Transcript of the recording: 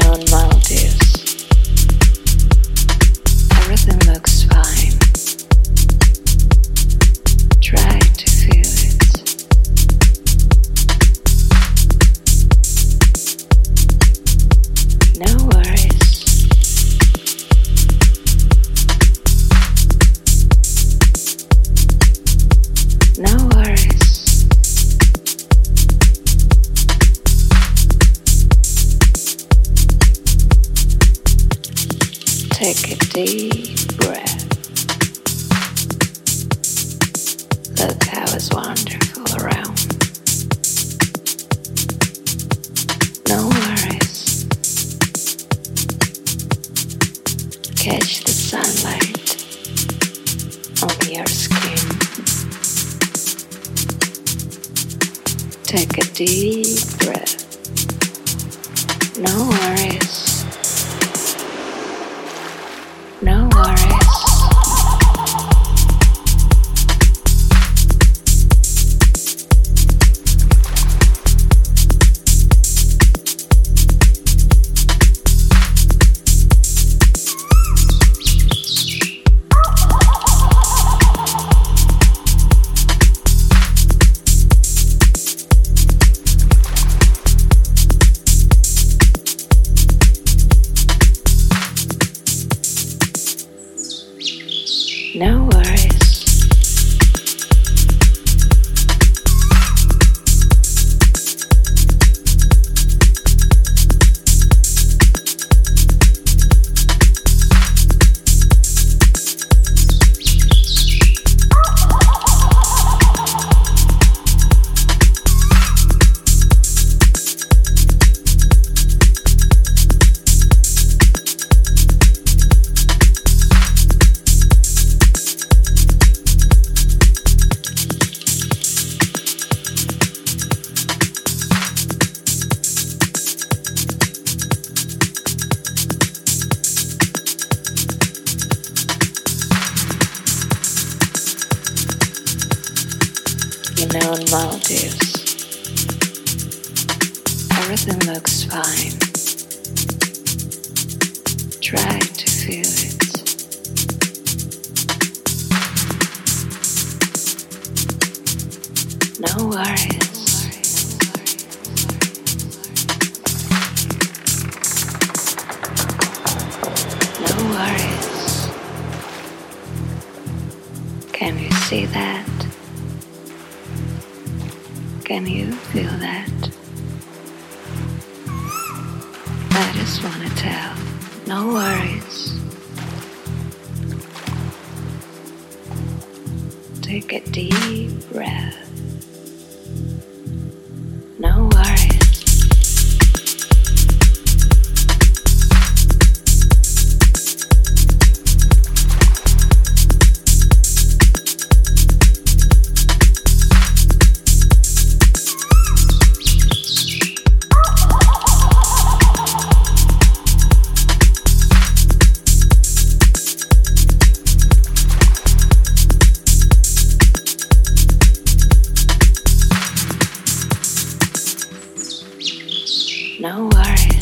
now in Maldives. Deep breath. Look how it's wonderful around. No worries. Catch the sunlight on your skin. Take a deep breath. No worries. No worries. No worries. In Maldives, everything looks fine. Try to feel it. No worries. No worries. Can you see that? Can you feel that? I just want to tell. No worries. Take a deep breath. No worries.